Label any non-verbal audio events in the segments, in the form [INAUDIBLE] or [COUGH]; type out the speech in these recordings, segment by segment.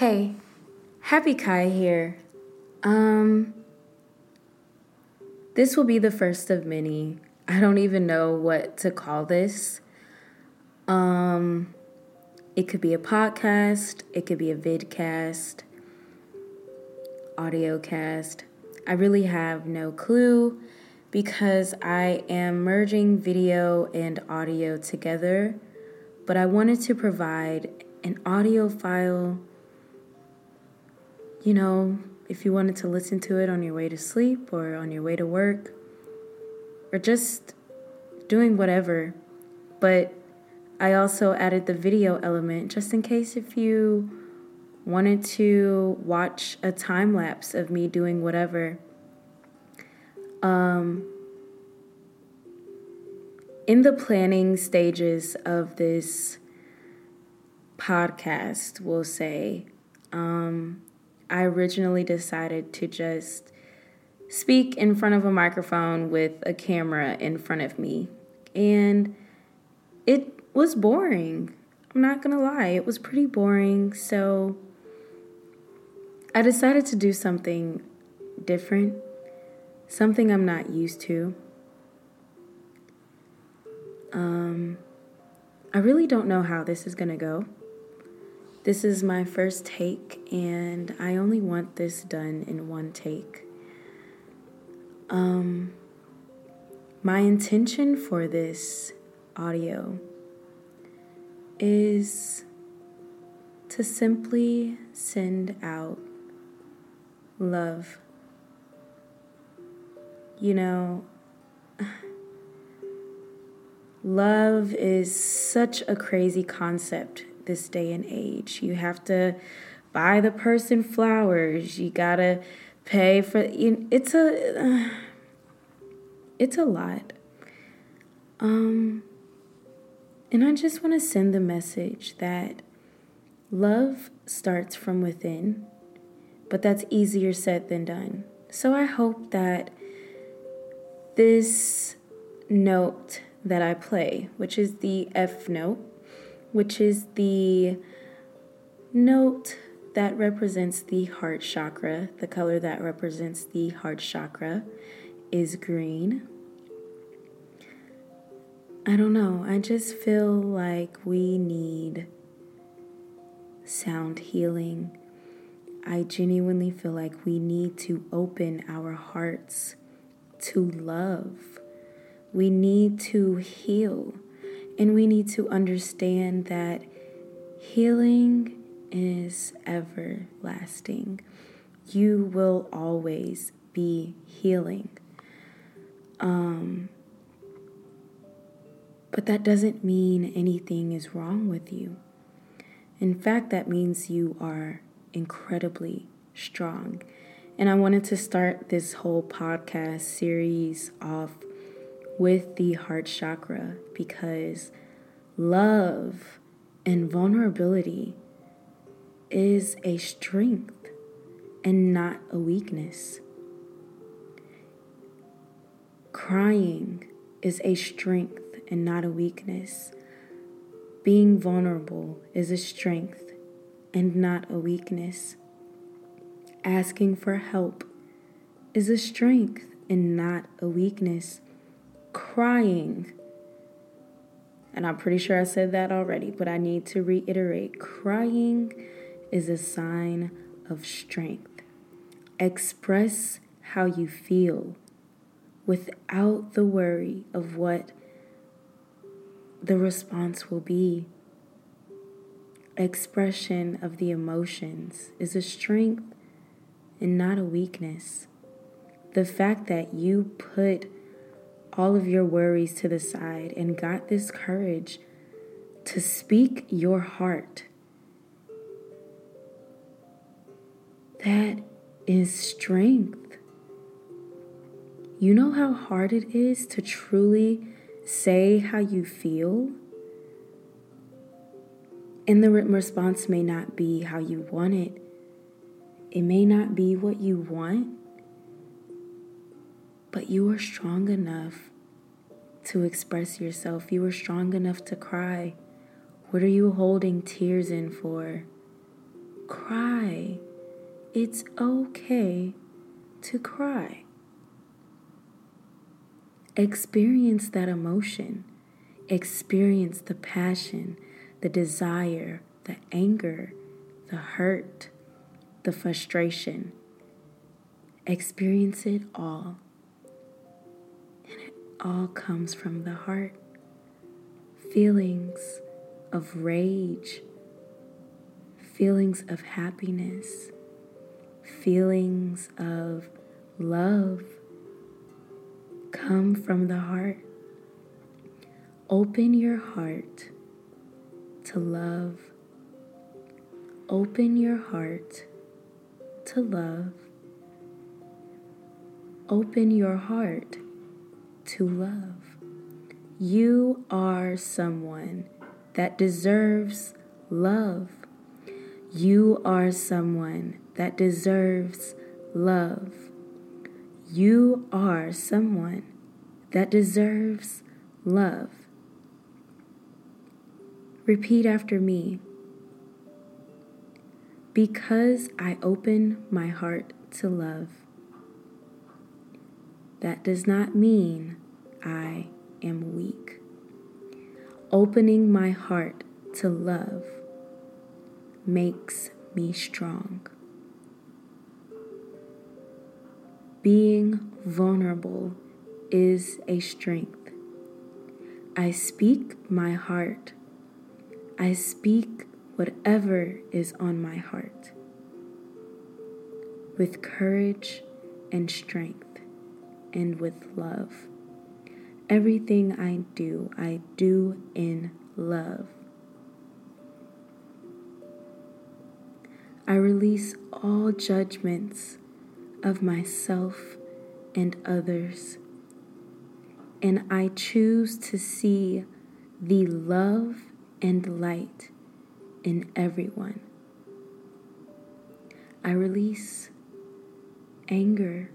Hey, Happy Chy here. Um, this will be the first of many. I don't even know what to call this. Um, it could be a podcast, it could be a vidcast, audio cast. I really have no clue because I am merging video and audio together, but I wanted to provide an audio file you know, if you wanted to listen to it on your way to sleep or on your way to work or just doing whatever. But I also added the video element just in case if you wanted to watch a time lapse of me doing whatever. Um, in the planning stages of this podcast, we'll say, um, I originally decided to just speak in front of a microphone with a camera in front of me. And it was boring. I'm not to lie, it was pretty boring. So I decided to do something different, something I'm not used to. Um, I really don't know how this is to go. This is my first take, and I only want this done in one take. Um, my intention for this audio is to simply send out love. You know, [SIGHS] love is such a crazy concept this day and age. You have to buy the person flowers. You gotta pay for it's a it's a lot. Um, and I just want to send the message that love starts from within, but that's easier said than done. So I hope that this note that I play, which is the F note, which is the note that represents the heart chakra. The color that represents the heart chakra is green. I don't know. I just feel like we need sound healing. I genuinely feel like we need to open our hearts to love. We need to heal. And we need to understand that healing is everlasting. You will always be healing. Um, but that doesn't mean anything is wrong with you. In fact, that means you are incredibly strong. And I wanted to start this whole podcast series off with the heart chakra because love and vulnerability is a strength and not a weakness. Crying is a strength and not a weakness. Being vulnerable is a strength and not a weakness. Asking for help is a strength and not a weakness crying. And I'm pretty sure I said that already, but I need to reiterate crying is a sign of strength. Express how you feel without the worry of what the response will be. Expression of the emotions is a strength and not a weakness. The fact that you put all of your worries to the side and got this courage to speak your heart. That is strength. You know how hard it is to truly say how you feel? And the response may not be how you want it. It may not be what you want, but you are strong enough to express yourself. You are strong enough to cry. What are you holding tears in for? cry. It's okay to cry. Experience that emotion. Experience the passion, the desire, the anger, the hurt, the frustration. Experience it all. All comes from the heart. Feelings of rage, feelings of happiness, feelings of love come from the heart. Open your heart to love. Open your heart to love. Open your heart to love. You are someone that deserves love. You are someone that deserves love. You are someone that deserves love. Repeat after me. Because I open my heart to love, that does not mean I am weak. Opening my heart to love makes me strong. Being vulnerable is a strength. I speak my heart. I speak whatever is on my heart with courage and strength and with love. Everything I do, I do in love. I release all judgments of myself and others. And I choose to see the love and light in everyone. I release anger.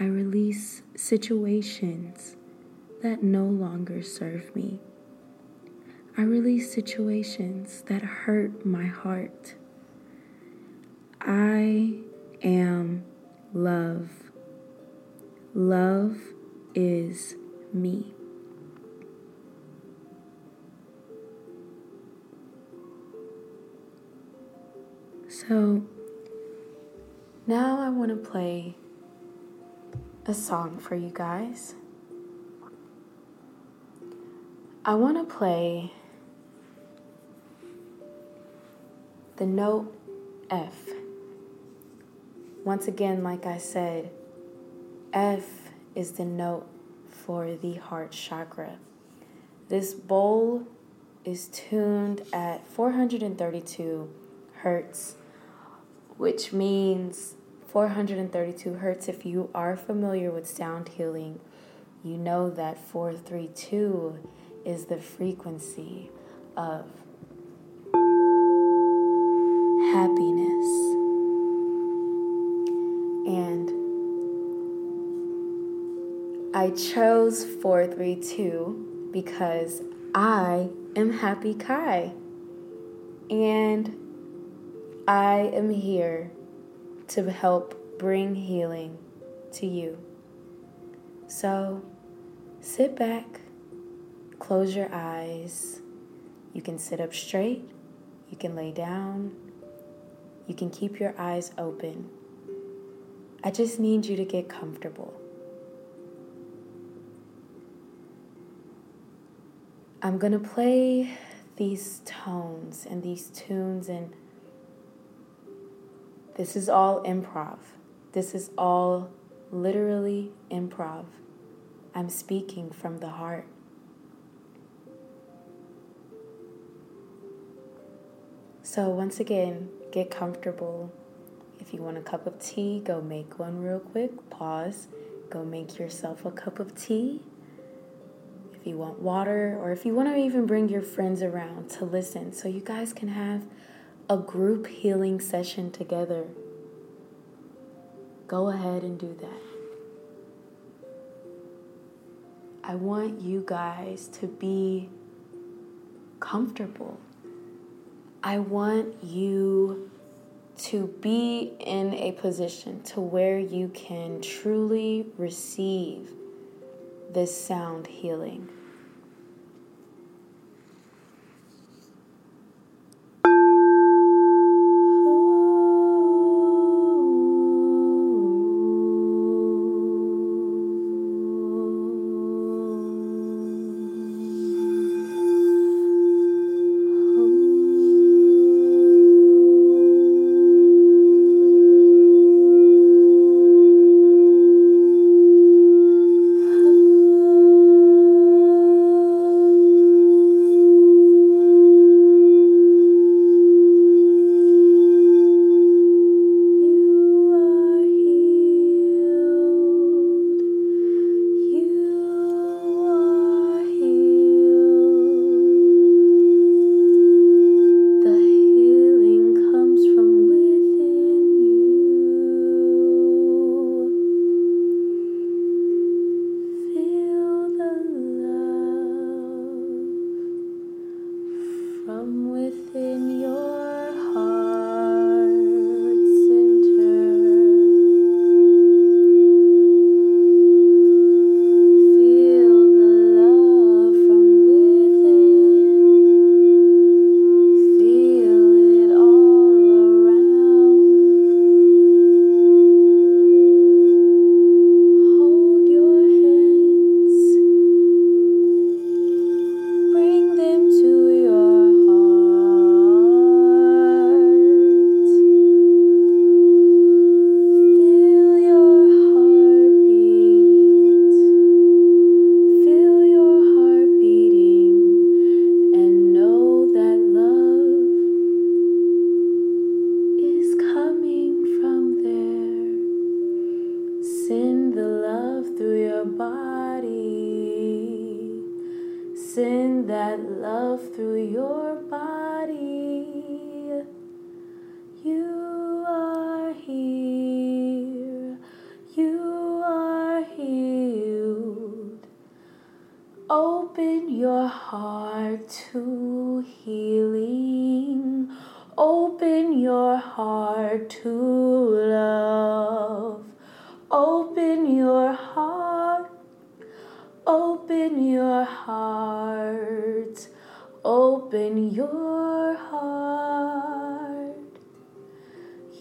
I release situations that no longer serve me. I release situations that hurt my heart. I am love. Love is me. So now I want to play a song for you guys. I want to play the note F. Once again, like I said, F is the note for the heart chakra. This bowl is tuned at 432 hertz, which means 432 hertz. If you are familiar with sound healing, you know that 432 is the frequency of happiness. And I chose 432 because I am Happy Chy. And I am here to help bring healing to you. So sit back, close your eyes. You can sit up straight, you can lay down, you can keep your eyes open. I just need you to get comfortable. I'm going to play these tones and these tunes, and this is all improv. This is all literally improv. I'm speaking from the heart. So, once again, get comfortable. If you want a cup of tea, go make one real quick. Pause. Go make yourself a cup of tea. If you want water, or if you want to even bring your friends around to listen so you guys can have a group healing session together, go ahead and do that. I want you guys to be comfortable I want you to be in a position to where you can truly receive this sound healing. Open your heart, open your heart.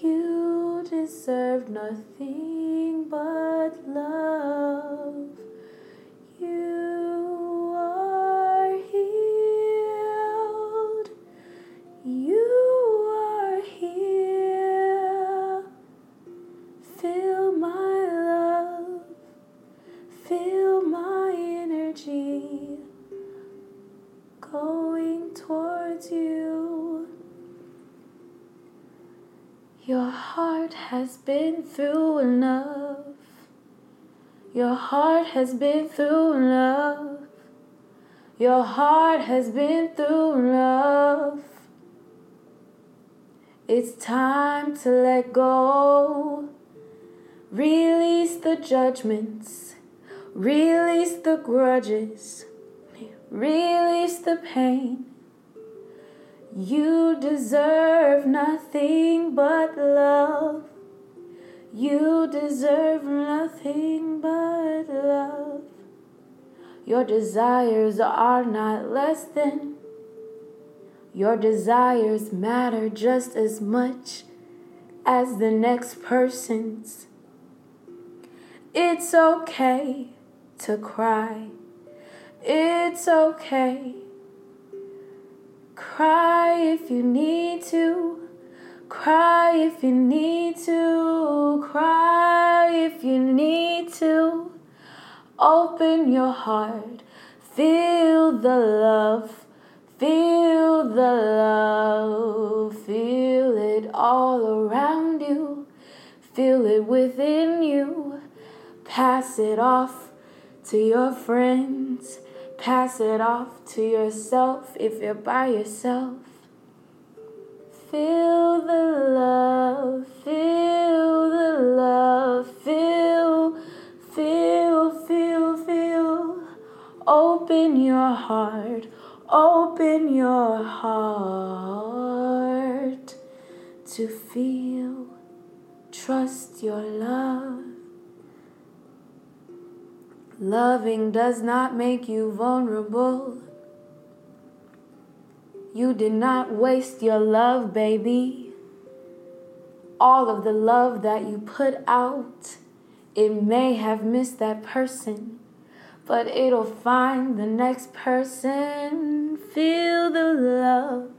You deserve nothing but love. Has been through love. Your heart has been through love. It's time to let go. Release the judgments. Release the grudges. Release the pain. You deserve nothing but love. You deserve nothing but love. Your desires are not less than. Your desires matter just as much as the next person's. It's okay to cry. It's okay. Cry if you need to. Cry if you need to, cry if you need to. Open your heart, feel the love, feel the love, feel it all around you, feel it within you. Pass it off to your friends, pass it off to yourself if you're by yourself. Feel the love, feel the love, feel, feel, feel, feel. Open your heart, open your heart. to feel. Trust your love. Loving does not make you vulnerable. You did not waste your love, baby. All of the love that you put out, it may have missed that person, but it'll find the next person. Feel the love.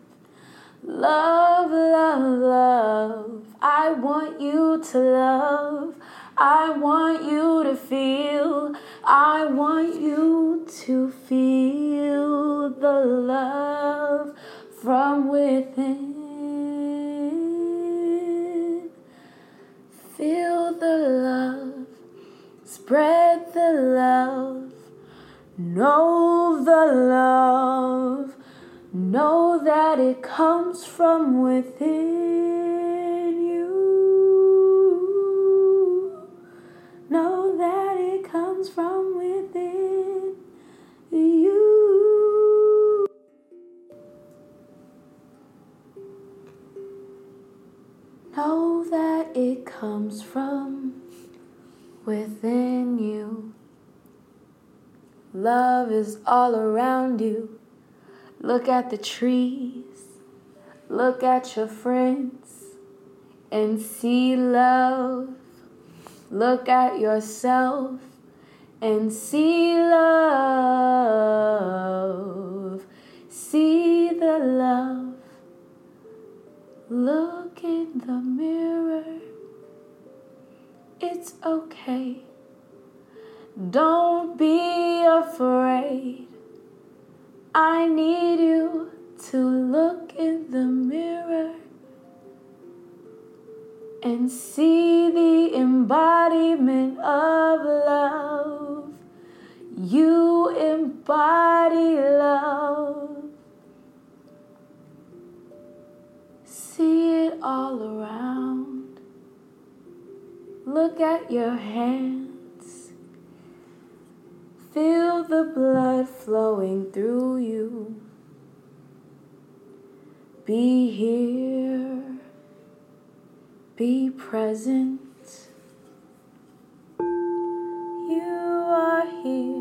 Love, love, love. I want you to love. I want you to feel. I want you to feel Love is all around you. Look at the trees, look at your friends, and see love. Look at yourself and see love. See the love. Look in the mirror. It's okay. Don't be afraid. I need you to look in the mirror and see the embodiment of love. You embody love. See it all around. Look at your hands. Feel the blood flowing through you. Be here. Be present. You are here.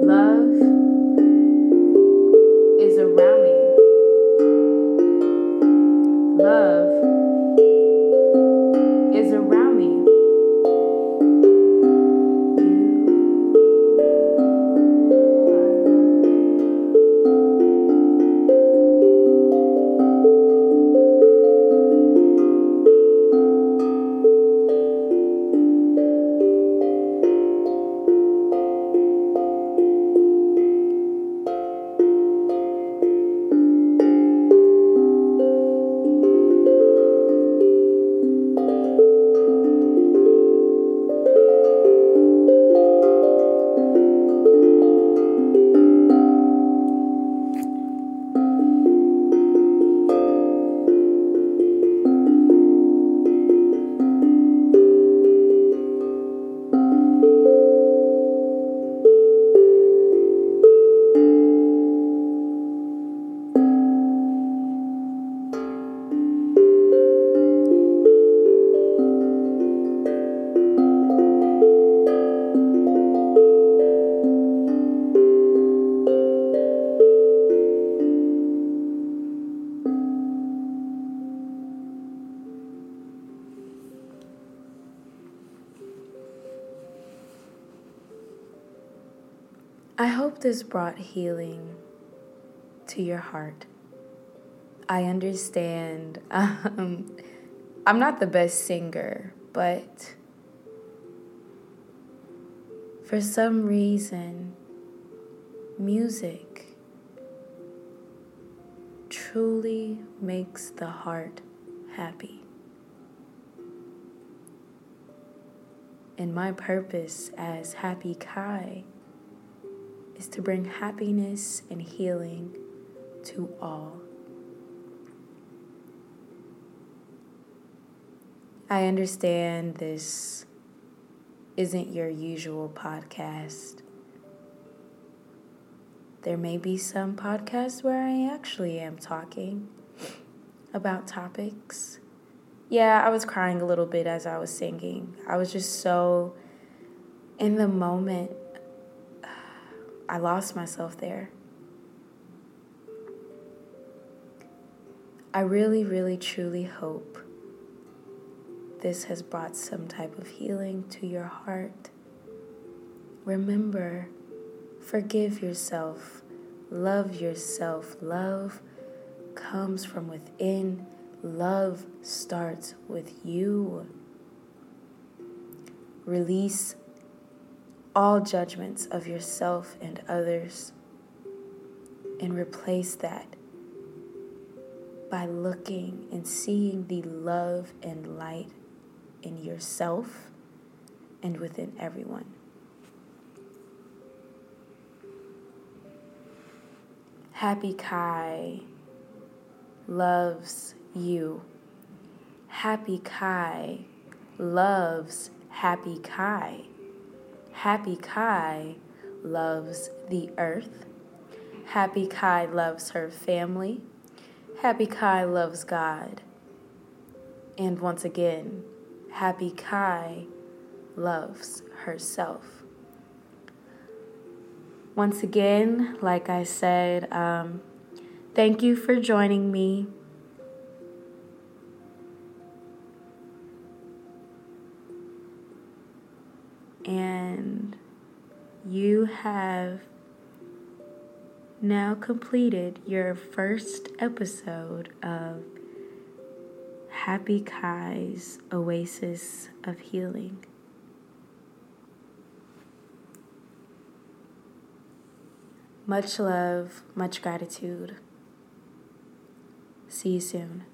love hope this brought healing to your heart. I understand. [LAUGHS] Um, I'm not the best singer, but for some reason, music truly makes the heart happy. And my purpose as Happy Chy is to bring happiness and healing to all. I understand this isn't your usual podcast. There may be some podcasts where I actually am talking about topics. Yeah, I was crying a little bit as I was singing. I was just so in the moment. I lost myself there. I really, really, truly hope this has brought some type of healing to your heart. Remember, forgive yourself, love yourself. Love comes from within, love starts with you. Release all judgments of yourself and others and replace that by looking and seeing the love and light in yourself and within everyone. Happy Chy loves you. Happy Chy loves Happy Chy. Happy Chy loves the earth. Happy Chy loves her family. Happy Chy loves God. And once again, Happy Chy loves herself. Once again, like I said, um, thank you for joining me. Have now completed your first episode of Happy Chy's Oasis of Healing. Much love, much gratitude. See you soon.